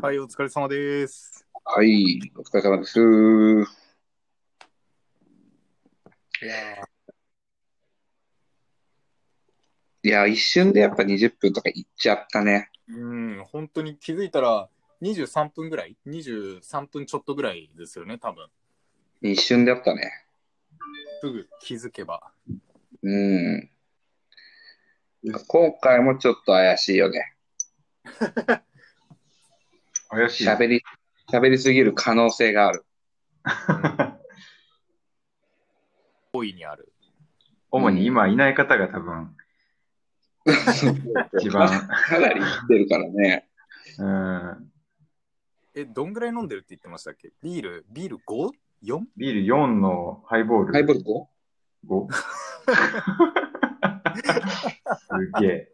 はい、お疲れ様です。はい、お疲れ様です。いやいや、一瞬でやっぱ20分とかいっちゃったね。うん、本当に気づいたら23分ぐらい ?23 分ちょっとぐらいですよね、多分。一瞬でやったね。すぐ気づけば。うん。今回もちょっと怪しいよね。怪しい。喋り、喋りすぎる可能性がある。大いにある。主に今いない方が多分、一番、かなり言ってるからね。うん、え、どんぐらい飲んでるって言ってましたっけ？ビール、ビール 5?4? ビール4のハイボール。ハイボール 5? 5? すげえ。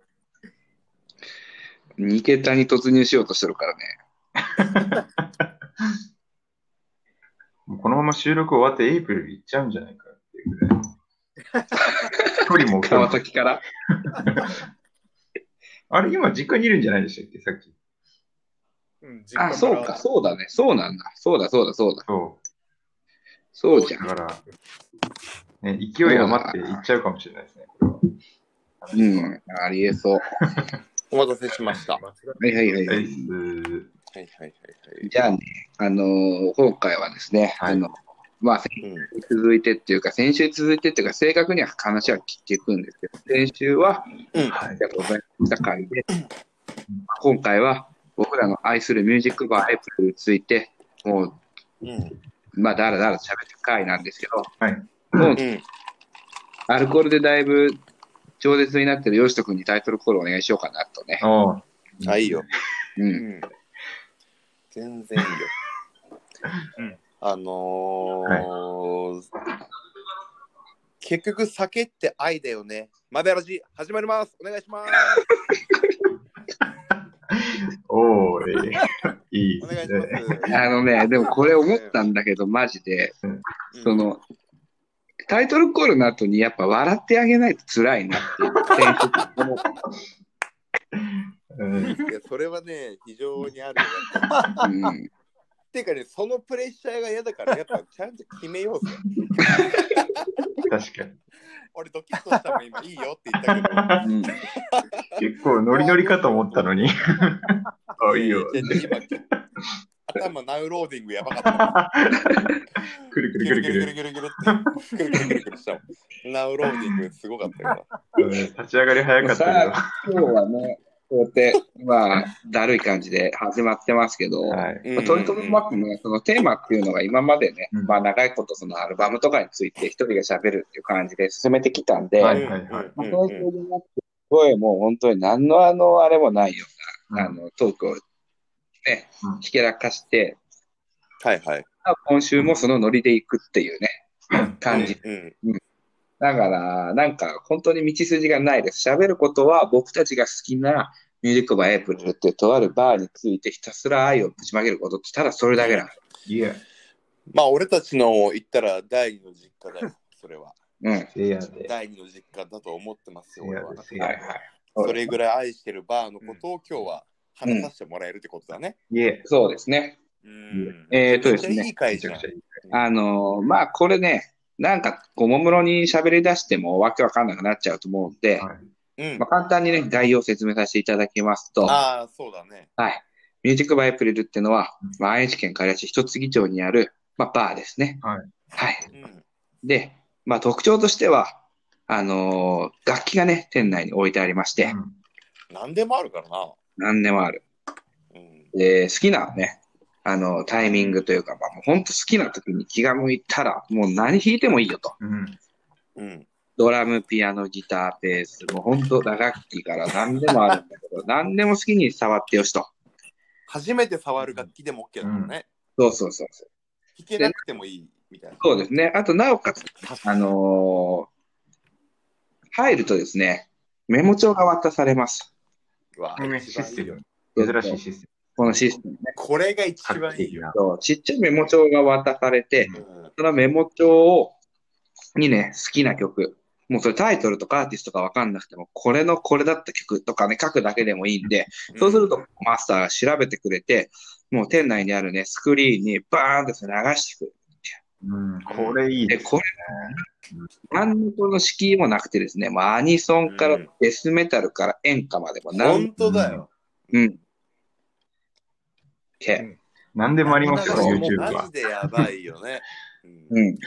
2桁に突入しようとしてるからね。もうこのまま収録終わってエイプリル行っちゃうんじゃないかっていうぐらい。距離も川崎から。あれ、今実家にいるんじゃないでしたっけ？さっき。うん、あ、そうか、そうだね。そうなんだ。そうだ、そうだ、そうだ。そそうじゃう。だん。から、ね、勢い余って行っちゃうかもしれないですね、これは。うん、ありえそう。お待たせしました。ははいはいはい。はい、はい、いはいはいはい。じゃあね、あのー今回はですね、はいあの、まあ、うん。続いてっていうか、先週続いてっていうか、正確には話は聞いていくんですけど、先週は、うん。はいありがとうございました回で、今回は僕らの愛するミュージックバーエイプリルについて、もうん。う、まあ、だらだら喋ってる回なんですけど、はい。もうう、ん。アルコールでだいぶ超絶になってるヨシト君にタイトルコールお願いしようかなとね。おうあ、いいよ。う。うんん。全然いいよ。うんあのー結局酒って愛だよね。マベラジ始まります。お願いします。おーいい。いいお願いしですね。ます。あのね、でもこれ思ったんだけど、マジで、うんその、タイトルコールの後にやっぱ笑ってあげないと辛いなっていう。うんいや、それはね、非常にあるよね。うんていうかね、そのプレッシャーが嫌だから、やっぱちゃんと決めようぜ。確かに。俺ドキッとしたもん今いいよって言ったけど。うん結構ノリノリかと思ったのに。あ、いいよ。頭 now loading やばかった。くるくくるくるくる。るくるくるくるくるって。くるくるくるくるしたもん。 now loadingすごかったようん立ち上がり早かったさあ、今日はね、こうやって、まあ、だるい感じで始まってますけど。はい。まあ、とにかくまくね、そのテーマっていうのが今までね、うんまあ長いことそのアルバムとかについて一人が喋るっていう感じで進めてきたんで、はいうんはいはいまあ、うんそういう風になって、すごいもう本当に何のあの、あれもないような、あの、トークをねうん、ひけらかして、はいはい。今週もそのノリで行くっていうね、感じ。うん。だから、なんか本当に道筋がないです。喋ることは僕たちが好きなミュージックバーエイプリルっていうとあるバーについてひたすら愛をぶちまけることってただそれだけなの。いや、まあ俺たちの言ったら第二の実家だよ。それは。うん。第二の実家だと思ってますよ、せ俺は。はいはい。それぐらい愛してるバーのことを今日は話させてもらえるってことだね。で。いえ。そうですね。うん。えーとですねめっちゃいい回じゃんめちゃくちゃ。いい。あのーまあ、これね、なんか、おもむろに喋り出してもわけわかんなくなっちゃうと思うんで、はいうんまあ、。簡単にね、概要を説明させていただきますと、ああ、そうだね。はい。ミュージックバイプリルっていうのは、まあ、愛知県刈谷市一杉町にある、まあ、バーですね。はい。はい。うん。で、まあ、特徴としては、あのー楽器がね、店内に置いてありまして、うん何でもあるからな。何でもある。うん。で、好きなね、あの、タイミングというか、まあ、もう本当好きな時に気が向いたら、もう何弾いてもいいよと。うん。うん。ドラム、ピアノ、ギター、ベース、もう本当打楽器から何でもあるんだけど、何でも好きに触ってよしと。初めて触る楽器でも OK だもんね。そうそうそうそう。弾けなくてもいいみたいな。そうですね。あと、なおかつ、あのー入るとですね、メモ帳が渡されます。うわこの一番いいよ珍しいシステこのシステムね。これが一ム。番いいよ。な。そうちっちゃいメモ帳が渡されて、うんそのメモ帳をにね、好きな曲、もうそれタイトルとかアーティストかわかんなくても、これのこれだった曲とかね、書くだけでもいいんで、そうするとマスターが調べてくれて、もう店内にあるね、スクリーンにバーンとそれ流してくれる。うん、これいいで、ですこれ、何のこの敷居もなくてですね、もうアニソンからうんデスメタルから演歌までもうん。何本当だよ。うん。け、何でもありますよ、YouTube はマジ。でやばいよね。うんうん。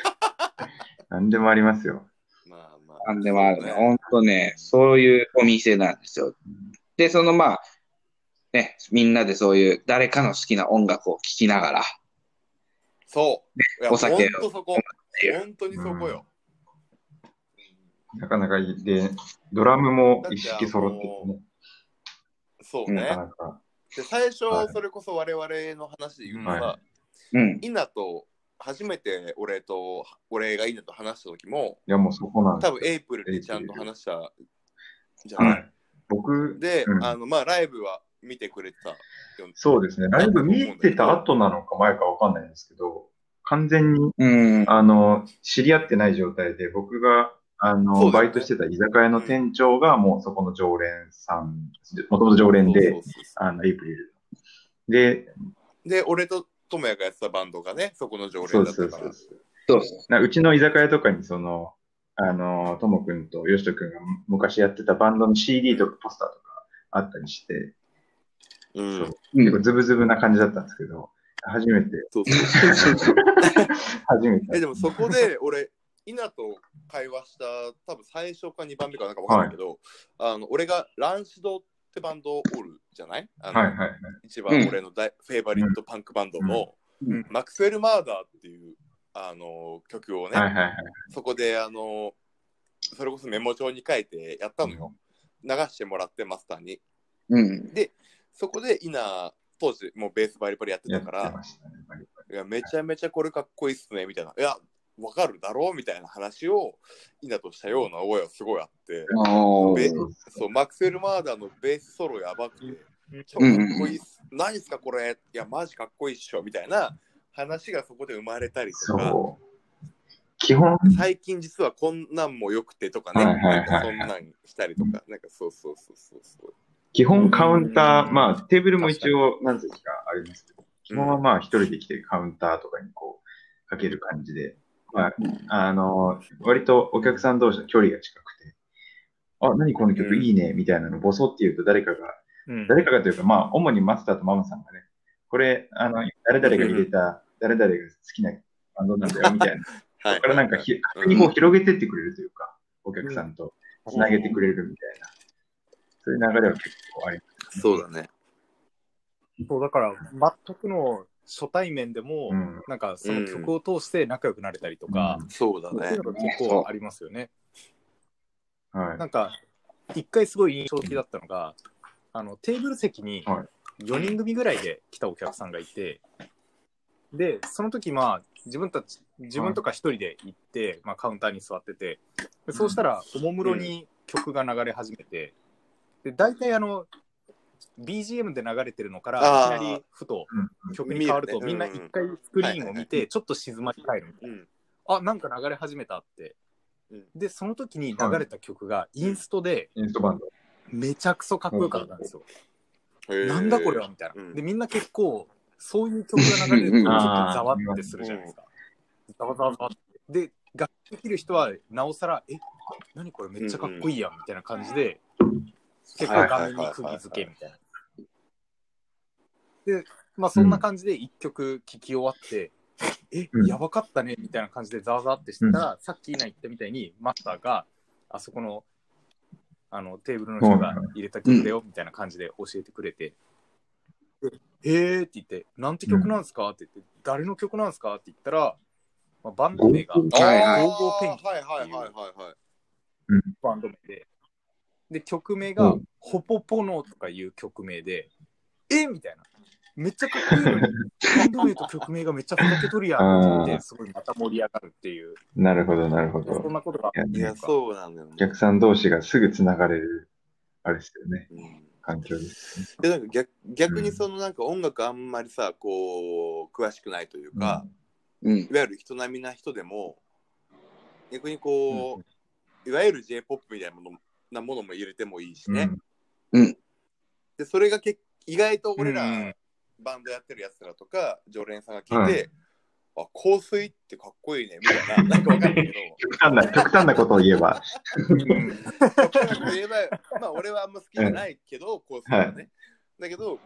何でもありますよ。なんでもあるね。ほんとね、そういうお店なんですよ。で、そのまあ、ね、みんなでそういう誰かの好きな音楽を聴きながら、そう。いやお酒をほんとそこ。本当にそこよ。なかなかいい。で、ドラムも一式揃っててね。そうねなか。なか。で、最初はい、それこそ我々の話で言うとはさ、うん。イナと、初めて俺と、俺がイナと話した時も、いや、もうそこなんです多分エイプルでちゃんと話したじゃはない？い。僕、で、うんあの、まあ、ライブは見てくれてたよ。そうですね。ライブ見てた後なのか前かわかんないんですけど、完全に、うん。あの、知り合ってない状態で、僕が、あの、ねバイトしてた居酒屋の店長がもうそこの常連さん、もともと常連であの、エイプリル。で、で、俺と智也がやってたバンドがね、そこの常そう連だったから。そうそうそう。そうそう。なうちの居酒屋とかにその、あの、ともくんとよしとくんが昔やってたバンドの CD とかポスターとかあったりして、うん。う結構ん。ズブズブな感じだったんですけど、初めて、そうそう。初めて。え、でもそこで俺、イナと会話した、多分最初か2番目かなんかわかんないけど、あの俺がランシドってバンドおるじゃない？あの、はいはいはい。一番俺の大、フェイバリットパンクバンドの、うんマクスウェル・マーダーっていうあの曲をね、はいはいはい。そこであのそれこそメモ帳に書いてやったのよ。流してもらってマスターに。うん。で、そこでイナ当時もうベースバリバリやってたから、いやめちゃめちゃこれかっこいいっすねみたいな。いや、わかるだろうみたいな話をイナとしたような覚えはすごいあって。そうマクセル・マーダーのベースソロやばくて、超かっこいいっす。何っすかこれ？いや、マジかっこいいっしょみたいな話がそこで生まれたりとか。そう。基本、最近実はこんなんもよくてとかね、はいはいはいはいなんかそんなんしたりとか、なんかそうそうそうそうそう。基本カウンター、まあテーブルも一応何席かありますけど、基本はまあ一人で来てカウンターとかにこうかける感じで、まあ、あの、割とお客さん同士の距離が近くて、あ、何この曲いいね、みたいなのボソって言うと誰かが、うん。誰かがというか、まあ主にマスターとママさんがね、これ、あの、誰々が入れた、誰々が好きなバンドなんだよ、みたいな。はそこからなんかひ、勝手にこう広げてってくれるというか、お客さんとつなげてくれるみたいな、そういう流れは結構あります。そうだね。そうだから全くの初対面でも、うんなんかその曲を通して仲良くなれたりとか、そうだねそういう。のが結構ありますよね。はい。なんか一回すごい印象的だったのがあのテーブル席には4人組ぐらいで来たお客さんがいて、でその時まあ自分たち自分とか一人で行って、まあ、カウンターに座っててでそうしたらおもむろに曲が流れ始めてで大体あの BGM で流れてるのからいきなりふとうん曲に変わると、みんな一回スクリーンを見てちょっと静まり返るみたいなうん。あなんか流れ始めたってうんでその時に流れた曲がインストでインストバンド。めちゃくそかっこよかったんですよ。なんだこれはみたいな。うんでみんな結構そういう曲が流れるとちょっとざわってするじゃないですか。ざわざわざわって。で楽器できる人はなおさらえ何これめっちゃかっこいいやんみたいな感じで結構画面に釘付けみたいな。でまあそんな感じで一曲聴き終わって、えうん。やばかったねみたいな感じでざわざわってしてたら、さっき今言ったみたいにマスターがあそこのあのテーブルの人が入れた曲だよみたいな感じで教えてくれて、でへーって言って、なんて曲なんですかって言って、誰の曲なんですかって言ったら、まあ、バンド名が、ゴーゴーペンギンはいはいはいはいはい。バンド名で、で、曲名が、うんホポポノとかいう曲名で、え？みたいな。めっちゃかっこいいのに、バンド名と曲名がめっちゃふざけとるやんって言って、すごいまた盛り上がるっていう、なるほど、なるほそんど。なことがいやいや、そうなんだよねお。客さん同士がすぐつながれる、あれですよね、うん環境ですね。でなんか逆逆にそのなんか音楽あんまりさこう詳しくないというか、うんい。わゆる人並みな人でも逆にこう、いわゆる J-POP みたいなものなものも入れてもいいしね。うんで、それがけ意外と俺ら、うんバンドやってるやつらとか、常連さんが聞いて、あ、香水ってかっこいいね、みたいな、なんかわかんないけど、極端な、極端なことを言えば。うん言えば、まあ俺はあんま好きじゃないけど、香水はね。だけど、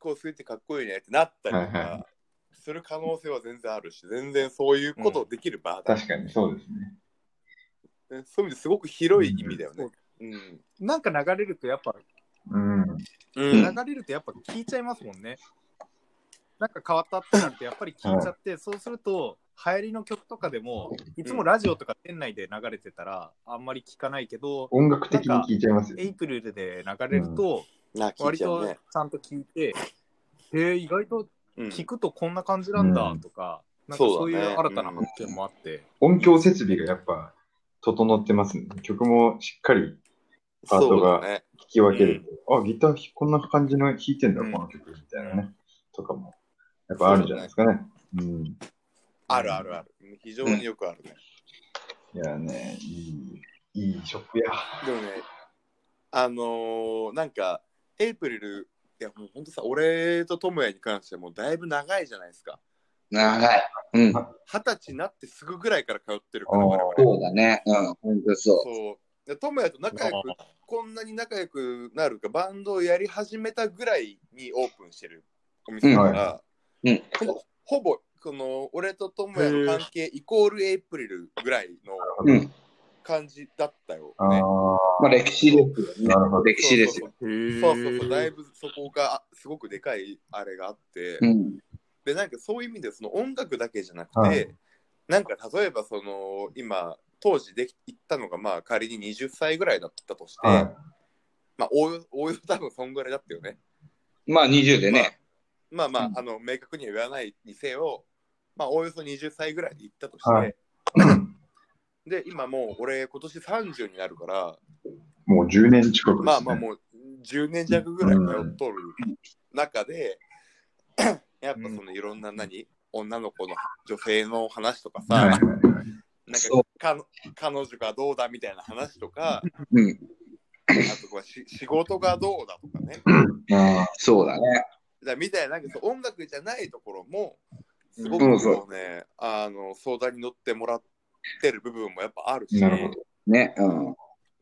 香水ってかっこいいねってなったりとはいはか、する可能性は全然あるし、全然そういうことできる場だ、確かにそうですね。そういう意味ですごく広い意味だよね。うん。なんか流れるとやっぱ、うん。うん流れるとやっぱ聞いちゃいますもんね。なんか変わったってなるとやっぱり聞いちゃって、そうすると流行りの曲とかでもいつもラジオとか店内で流れてたらあんまり聞かないけど、音楽的に聞いちゃいますよエ。イプリルで流れるとな、聞い割とちゃうね。ちゃんと聞いて、えー、意外とうん聞くとこんな感じなんだとか、なんかそういう新たな発見もあって、音響設備がやっぱ整ってますね。曲もしっかりパートが。聞き分けると、あ、ギターこんな感じの弾いてんだ、うんこの曲みたいなね。とかも、やっぱあるんじゃないですかね。うん。あるあるある。非常によくあるね。いやね、いい、いいショップや。でもね、あのーなんか、エイプリル、いやもう本当さ、俺と智也に関してはもうだいぶ長いじゃないですか。長い。うん。二十歳になってすぐぐらいから通ってるから、我々。そうだね。うん。本当そう。そう。で智也と仲良く、こんなに仲良くなるか、バンドをやり始めたぐらいにオープンしてるお店だから、うん。ほぼ、ほぼこの俺と智也の関係イコールエイプリルぐらいのうん。感じだったよ、あね。あ、まあ歴史ですよね。なるほ。ど。歴史ですよ。そうそうそう、だいぶそこがすごくでかいあれがあって、うん。で、なんかそういう意味でその音楽だけじゃなくて、はい。なんか例えばその今、当時でき行ったのがまあ仮に20歳ぐらいだったとして、はまあおおよおおよそ多分そんぐらいだったよね。まあ20でね。まあまあ、うんあの明確には言わないにせよ、まあおおよそ20歳ぐらいで行ったとして、はい で、今もう俺今年30になるから、い。もう10年近くですね。まあまあもう10年弱ぐらい通っとる中で、やっぱそのいろんな何、女の子の女性の話とかさ、はいはいはい。なんかか彼女がどうだみたいな話とか、うん。あとこうし仕事がどうだとかね、あそうだね。だみたいななんか音楽じゃないところも、すごくね、あの相談に乗ってもらってる部分もやっぱあるし、なるほどね。うん。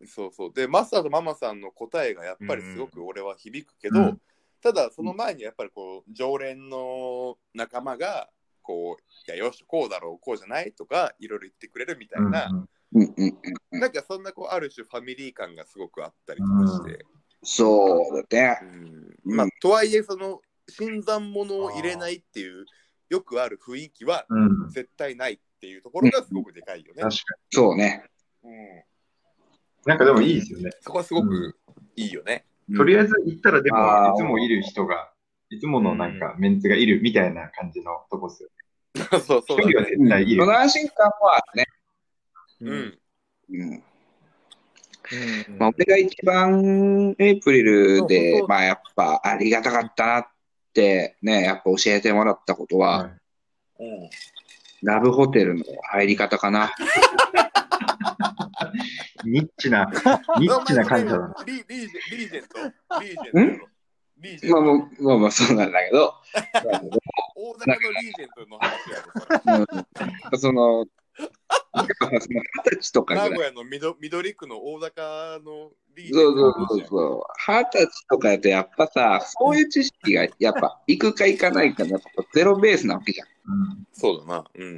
そうそう。で、マスターとママさんの答えがやっぱりすごく俺は響くけど、うんただその前にやっぱりこう、常連の仲間が、こう、いや、よし、こうだろう、こうじゃないとか、いろいろ言ってくれるみたいな、うんうんうんうん。なんかそんなこう、ある種ファミリー感がすごくあったりとかして、そうだね。うんまあ、とはいえ、その、新参者を入れないっていう、よくある雰囲気はうん。絶対ないっていうところがすごくでかいよね。確かそうね。うん、に。なんかでもいいですよね。そこはすごくいいよね。とりあえず行ったらでもいつもいる人が、いつものなんかメンツがいるみたいな感じのとこっすよ。そうそうね。絶対いるそ。の安心感はあるね。うん。うん。うんまあ、俺が一番エイプリルでまあやっぱありがたかったなってね、やっぱ教えてもらったことは、はいうんラブホテルの入り方かな。ニッチな、ニッチな感じだな。リリーゼリーゼントリーゼントリーゼントまあまあまあまあそうなんだけど、大阪のリーゼントの話やろそれうんその、やっぱその二十歳とかぐらい名古。屋の緑緑区の大高のリーゼンそうトそうそうそう。二十歳とかだとやっぱさ、そういう知識がやっぱ行くか行かないかのやっぱゼロベースなわけじゃん。うんそうだな。うん。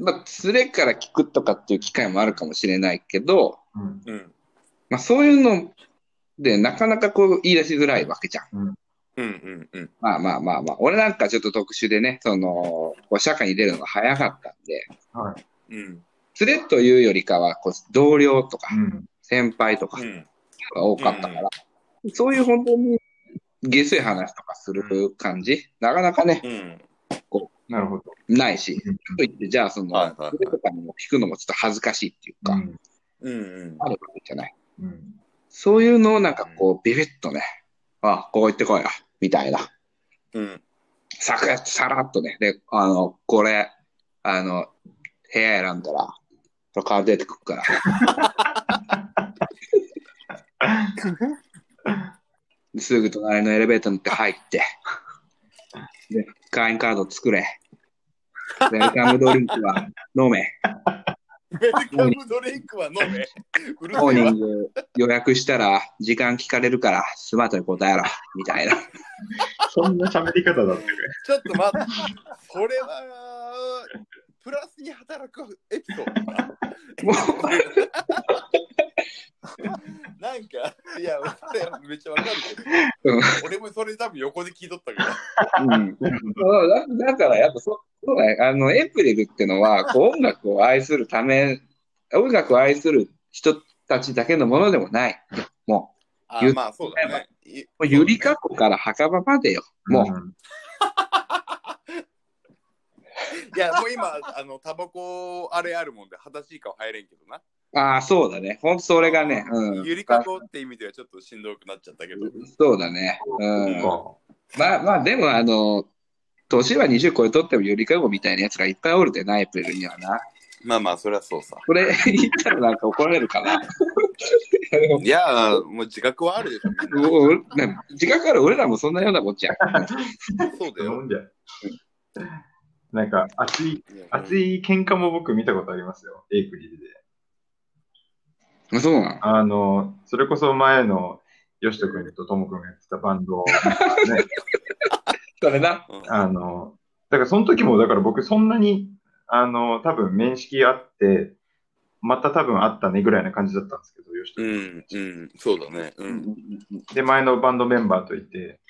まあ、連れから聞くとかっていう機会もあるかもしれないけど、うんうん。まあそういうのでなかなかこう言い出しづらいわけじゃん。うんうんうん。まあまあまあまあ、俺なんかちょっと特殊でね、その、こう社会に出るのが早かったんで、はい。うん。連れというよりかは、こう同僚とかうん。先輩とかうん。が多かったから、そういう本当に下水話とかする感じ、なかなかね、うん。なるほど。ないし、うんと言って、じゃあその、はいはいはい連れとかにも聞くのもちょっと恥ずかしいっていうか、うんうんうん。あるわけじゃない。うんそういうのをなんかこう、ビビッとね、あ、ここ行ってこいよ、みたいな。うん。サクッとさらっとね、で、あの、これ、あの、部屋選んだら、これから出てくるから、ですぐ隣のエレベーター乗って入って、で、会員カード作れ。ウェルカムドリンクは飲め。ウェルカムドリンクは飲め。うるせモーニング予約したら時間聞かれるからスマートに答えろ。みたいな。そんな喋り方だったかちょっと待って、それは、プラスに働くエピソードなんか、いや、めっちゃわかるけど、うん。俺もそれ多分横で聞いとったけど、うん、だからやっぱそそうだよ。あのエイプリルってのは こう音楽を愛するため音楽を愛する人たちだけのものでもない。もゆあまあそうだね。いうもうゆりかごから墓場までよ。もう、ん いや、もう今、あの、タバコあれあるもんで、裸足以下は入れんけどな。ああそうだね。ほんとそれがね、うん、ゆりかごって意味ではちょっとしんどくなっちゃったけど。そうだね。うん。そまあまあでもあの年は20超えとってもゆりかごみたいなやつがいっぱいおるでなエイプリルにはなまあまあ、それはそうさ。これ言ったらなんか怒られるかないや、もう自覚はあるでしょ。もうね自覚ある俺らもそんなようなもんじゃんそうだよ。なんか熱い、熱い。い喧嘩も僕見たことありますよ。エイプリルで。そうなの？あの、それこそ前のよしとくんとともくんがやってたバンド、ね、それなあの、だからその時も、だから僕そんなに、あの、多分面識あって、また多分あったねぐらいな感じだったんですけど、よしとくん。うん、うん、そうだね。うん。で、前のバンドメンバーといて、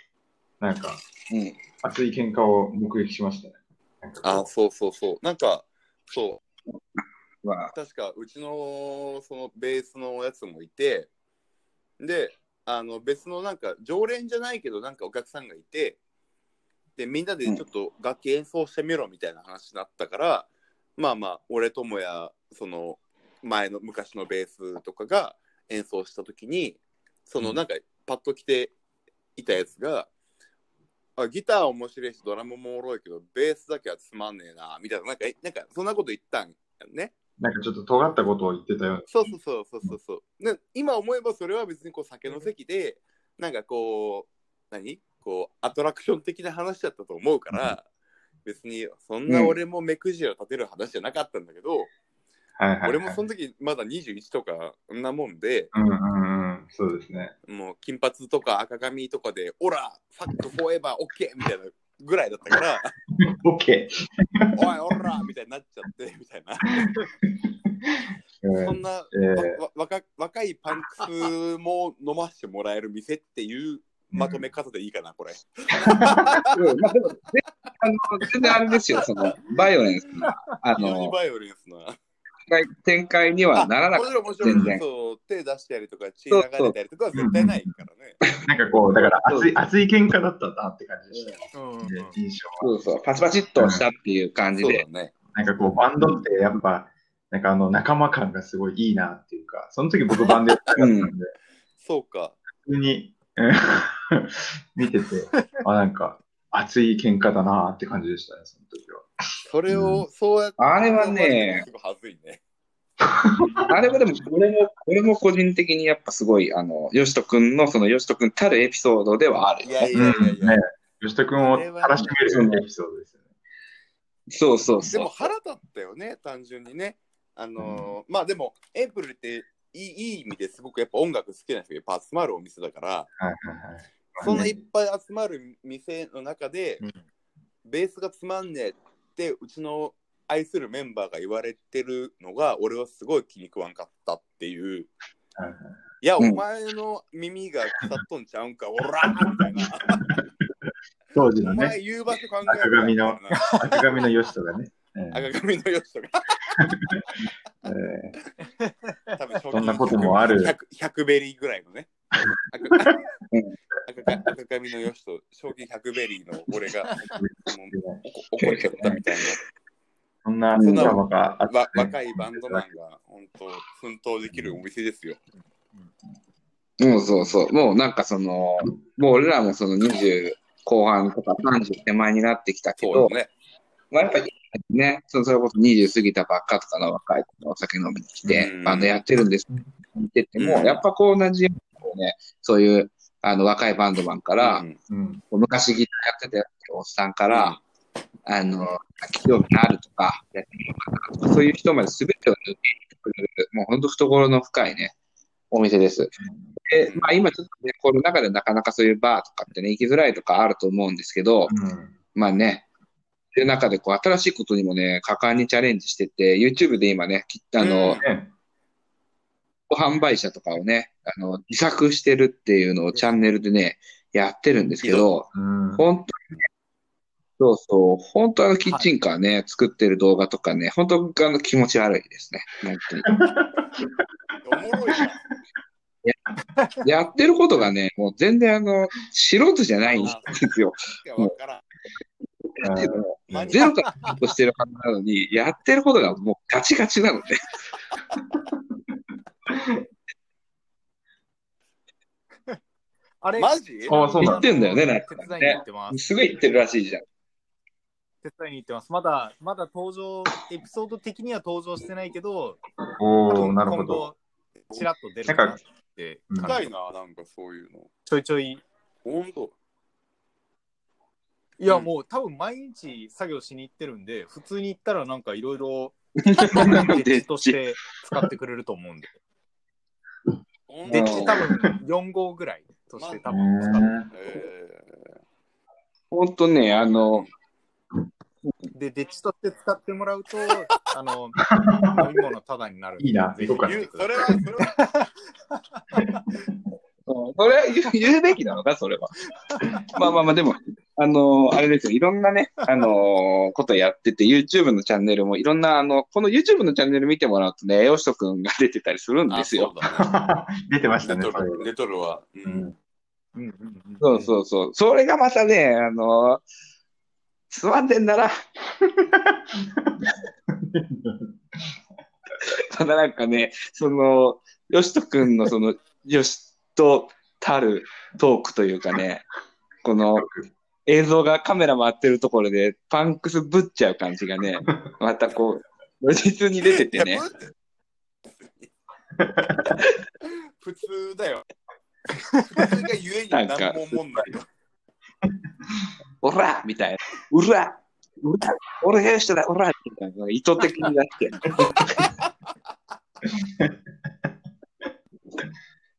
なんか、うん熱い喧嘩を目撃しましたね。なんかこうあ、そうそうそう。なんか、そう。まあ確かうちのそのベースのやつもいてであの別のなんか常連じゃないけどなんかお客さんがいてでみんなでちょっと楽器演奏してみろみたいな話になったから、まあまあ俺ともやその前の昔のベースとかが演奏した時にそのなんかパッと来ていたやつがあギター面白いしドラムもおもろいけどベースだけはつまんねえなみたいな。なんかなんかそんなこと言ったんやね。なんかちょっと尖ったことを言ってたような。そうそうそうそうそう今思えばそれは別にこう酒の席で、なんかこう、何？こう、アトラクション的な話だったと思うから、別にそんな俺も目くじを立てる話じゃなかったんだけど、はいはい、はい。俺もその時まだ21とかそんなもんで、うんうんうん。そうですね。もう金髪とか赤髪とかで、オラファックフォーエバーオッケーみたいなぐらいだったから、オッケおい、オラみたいになっちゃって、みたいな。そんな、えー若若いパンクスも飲ませてもらえる店っていうまとめ方でいいかな、これ。うんまあでも、であの全然あれですよ、その、バイオレンスな、あの、バイオレンスな。展開にはならなもかっちろんもちろん全然そう手出したりとか血流れたりとかは絶対ないからね。なんかこう、だから熱い、熱い喧嘩だったなって感じでしたうんね。印象た。は。そうそう、パチパチっとしたっていう感じで。そうだね。なんかこう、バンドってやっぱ、なんかあの、仲間感がすごいいいなっていうか、その時僕バンドやってたんで、そうか。普通に、うん 見てて、あ、なんか、熱い喧嘩だなって感じでしたね、その時は。それを、そうやって。あれはね、すごいはずいね。あれはでも、俺も、俺も個人的にやっぱすごい、あの、よしとくんの、そのよしとくんたるエピソードではあるよね。いやいやいやいや。ね、吉田君をたらしめるエピソードですよね。そうそうでそう。も腹立ったよね、単純にね。あのーまあでも、エイプリルっていい意味ですごくやっぱ音楽好きな人がいっぱい集まるお店だから、はいはいはい。そんないっぱい集まる店の中で、うんベースがつまんねえってうちの愛するメンバーが言われてるのが俺はすごい気に食わんかったっていう。はいはいいや、うんお前の耳が腐っとんちゃうんか、おらみたいな。お 当時のね、前言う場所考え赤ろ髪のみた赤髪の吉田がね。うん赤髪のよしとか。えー多分そんなこともある 100, 100ベリーぐらいのね。赤赤赤髪のよしと、賞金100ベリーの俺が怒怒っちゃったみたいそんなうんな。わて、若いバンドマンが本当奮闘できるお店ですよ。もうそうそう。もうなんかその、もう俺らもその20後半とか30手前になってきたけどそう、だね。まあ、やっぱりね、そそれこそ20過ぎたばっかとかの若い子がお酒飲みに来てう、んバンドやってるんですっててても、うんやっぱこう同じようにね、そういう、あの、若いバンドマンから、うんうん。昔ギターやってたやつおっさんから、あの、興味があるとか、やってみようかなとか、そういう人まで全てを抜けてくれる、もう本当懐の深いね、お店です。で、まあ今ちょっとね、この中でなかなかそういうバーとかってね、行きづらいとかあると思うんですけど、まあね、そういう中でこう新しいことにもね、果敢にチャレンジしてて、YouTube で今ね、きあの、うんね販売者とかをね、あの、自作してるっていうのをチャンネルでね、やってるんですけど、うん。本当にね、そうそう、本当あのキッチンカーね、作ってる動画とかね、本当あの気持ち悪いですね。本当に。おもろいな。やってることがね、もう全然あの、素人じゃないんですよ。ゼロからスタートしてるはずなのに、やってることがもうガチガチなのね。あれマジ？あそうなんだ言ってんだよねなんかね手伝いに行ってます。すごい言ってるらしいじゃん。手伝いに行ってます。まだ、まだ登場、エピソード的には登場してないけど、おー、多分なるほど。ちらっと出るかなって深いな、なんかそういうの。ちょいちょい。ほんと。いや、うん。もう多分毎日作業しに行ってるんで、普通に行ったらなんかいろいろ、デッチとして使ってくれると思うんで。デッチ多分4号ぐらいとして多分使ってえほんとね、あの、で、デッチとして使ってもらうと、あの、飲み物タダになるんで。いいなぜひそれは、それは、う んそれは言うべきなのか、それは。まあまあまあ、でも、あのあれですよ、いろんなね、あのことやってて、YouTube のチャンネルもいろんな、あの、この YouTube のチャンネル見てもらうとね、よしとくんが出てたりするんですよ。ね。出てましたね、レトル、それ。レトルは。ううんん。うんうんうんそうそうそう。それがまたね、あのつまんでんだな。ただなんかね、その、よしとくんのその、よしとたるトークというかね、この映像がカメラ回ってるところでパンクスぶっちゃう感じがね、またこう、如実に出ててね。普通だよ。普通がゆえに何も思んないよ。おらみたいな。うら俺がよしだ、おらみたいな。意図的になって。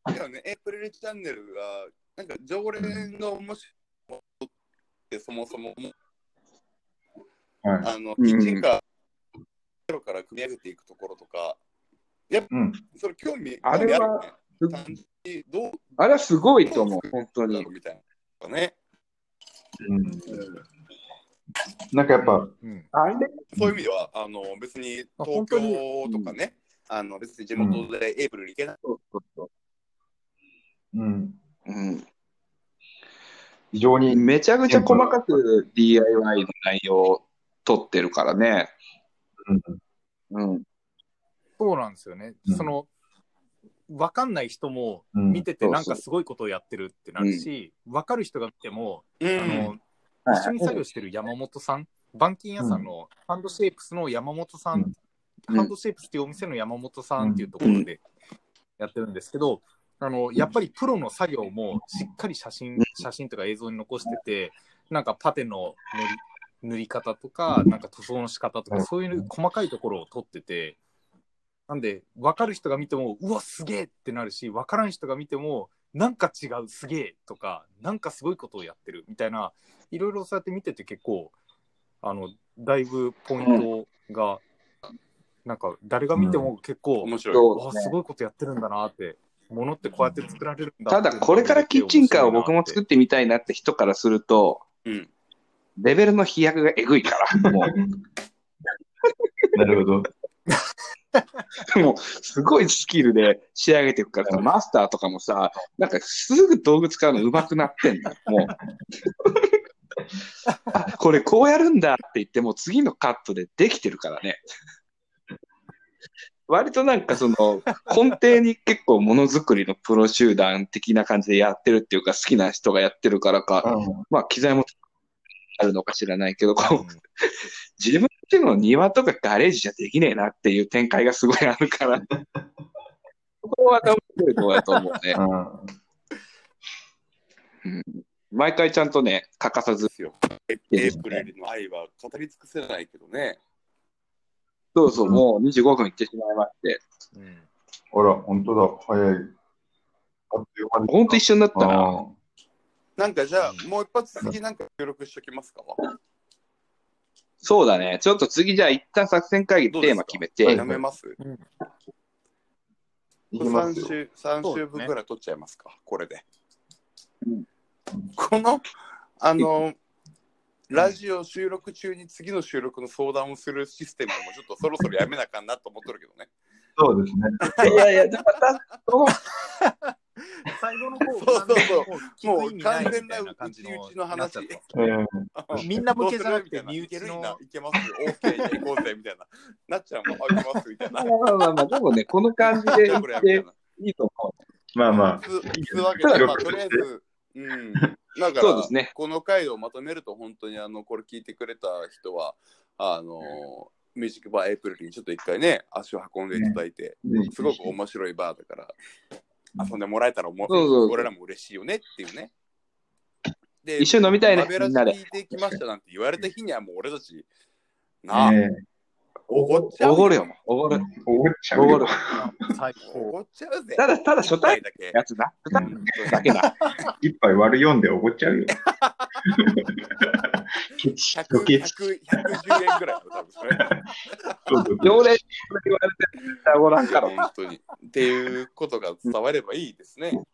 でもね、エイプリルチャンネルが、なんか常連が面白いってそもそも、はい。あの、うんキッチンカー、ゼロから組み上げていくところとか、うん。それ興味あれはね。単純にどうあれはすごいと思う、本当に。みたいな。ね、うん。なんかやっぱ、うん。あれ？そういう意味では、あの別に東京とかね、あの別に地元でエイプリル行けない。そうそうそうん。う。うん。非常に、めちゃくちゃ細かく DIY の内容を取ってるからね。うんうん。そうなんですよね。うんその、わかんない人もうん見ててなんかすごいことをやってるってなるし、わかる人が見ても、うんあの、一緒に作業してる山本さん、板金屋さんのハンドシェイプスの山本さん、うんハンドシェイプスっていうお店の山本さんっていうところでやってるんですけど、あの、やっぱりプロの作業もしっかり写真、写真とか映像に残してて、なんかパテの塗り塗り方とか、なんか塗装の仕方とか、うん。そういう細かいところを撮ってて、なんで、分かる人が見ても、うわ、すげえってなるし、分からん人が見ても、なんか違う、すげえとか、なんかすごいことをやってるみたいな、いろいろそうやって見てて結構、あの、だいぶポイントが、なんか誰が見ても結構、面白い。わあすごいことやってるんだなって、ものってこうやって作られるんだただ、これからキッチンカーを僕も作ってみたいなって人からすると、うん。レベルの飛躍がえぐいから、もなるほど。う、もう、すごいスキルで仕上げていくからさ、マスターとかもさ、なんかすぐ道具使うの上手くなってんだ、もう。あこれこうやるんだって言っても次のカットでできてるからね。割となんかその根底に結構ものづくりのプロ集団的な感じでやってるっていうか好きな人がやってるからか、まあ機材もあるのか知らないけど、こう自分での庭とかガレージじゃできねえなっていう展開がすごいあるから、そこは面白いところだと思うね。うん毎回ちゃんとね、欠かさずで。すよ。エエイプリルの愛は語り尽くせないけどね。そうそう、もう25分いってしまいまして。うんあら、本当だ。早い。あっという間にほんと一緒になったな。あなんかじゃあ、もう一発次なんか収録しときますか？そうだね。ちょっと次じゃあ一旦作戦会議テーマ決めて、やめます？ーいきま ?3 すよ。週、三週分ぐらい取っちゃいますか、これでうん。この、あの、ラジオ収録中に次の収録の相談をするシステムもちょっとそろそろやめなあかんなと思っとるけどね。そうですね。いやいや、でもまた、その最後の方そうそうそう。もう完全なな感じの内々の話。みんな向けじゃなくてどうする身内のみたい。ないけな、いけます、オーケー、行こうぜ、みたいな。なっちゃうもん、あ、行きます、みたいな。まあまあまあまあ、でもね、この感じでいいと思まあまあ、つつわけで、まあ、とりあえず、うん。だから、そうですねこの回をまとめると、本当にあの、これ聞いてくれた人は、あの、ミュージックバーエイプリルにちょっと一回ね、足を運んでいただいて、すごく面白いバーだから、遊んでもらえたらおう俺らも嬉しいよねっていうね。でう。一緒に飲みたいね、みんなで。聞いてきましたなんて言われた日にはもう俺たち、なあ、えおごっちゃうおごるよ、おごる。ー、おごっちゃうよおごる。最高。おごっちゃうぜ。ただ、ただ初対だけ。やつな。初対うんだけだ。一杯割る4でおごっちゃうよ。100、余計100 110円ぐらいだよ多分それ。常連言われてるおらんから。本当に。っていうことが伝わればいいですね。うん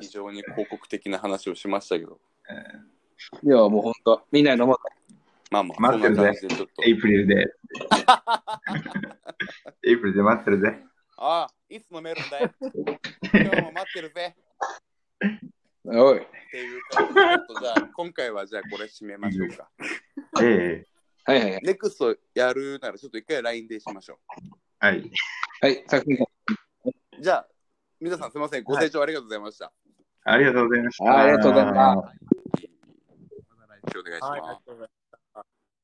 非常に広告的な話をしましたけど。いや、もう本当、みんなで飲もう。まあまあ、待ってるぜ。エイプリルで。エイプリルで待ってるぜ。ああ、いつ飲めるんだよ。今日も待ってるぜ。おい。っていう感じで、ちょっとじゃあ、今回はじゃあこれ締めましょうか。えはいはいはい。ネクストやるなら、ちょっと一回 LINE でしましょえはい。はい、作戦会う。じゃあ、皆さんすみません。ご清聴ありがとうございました。ありがとうございました。はいありがとうございましたまた来週お願いします。はい、ありがとうございます。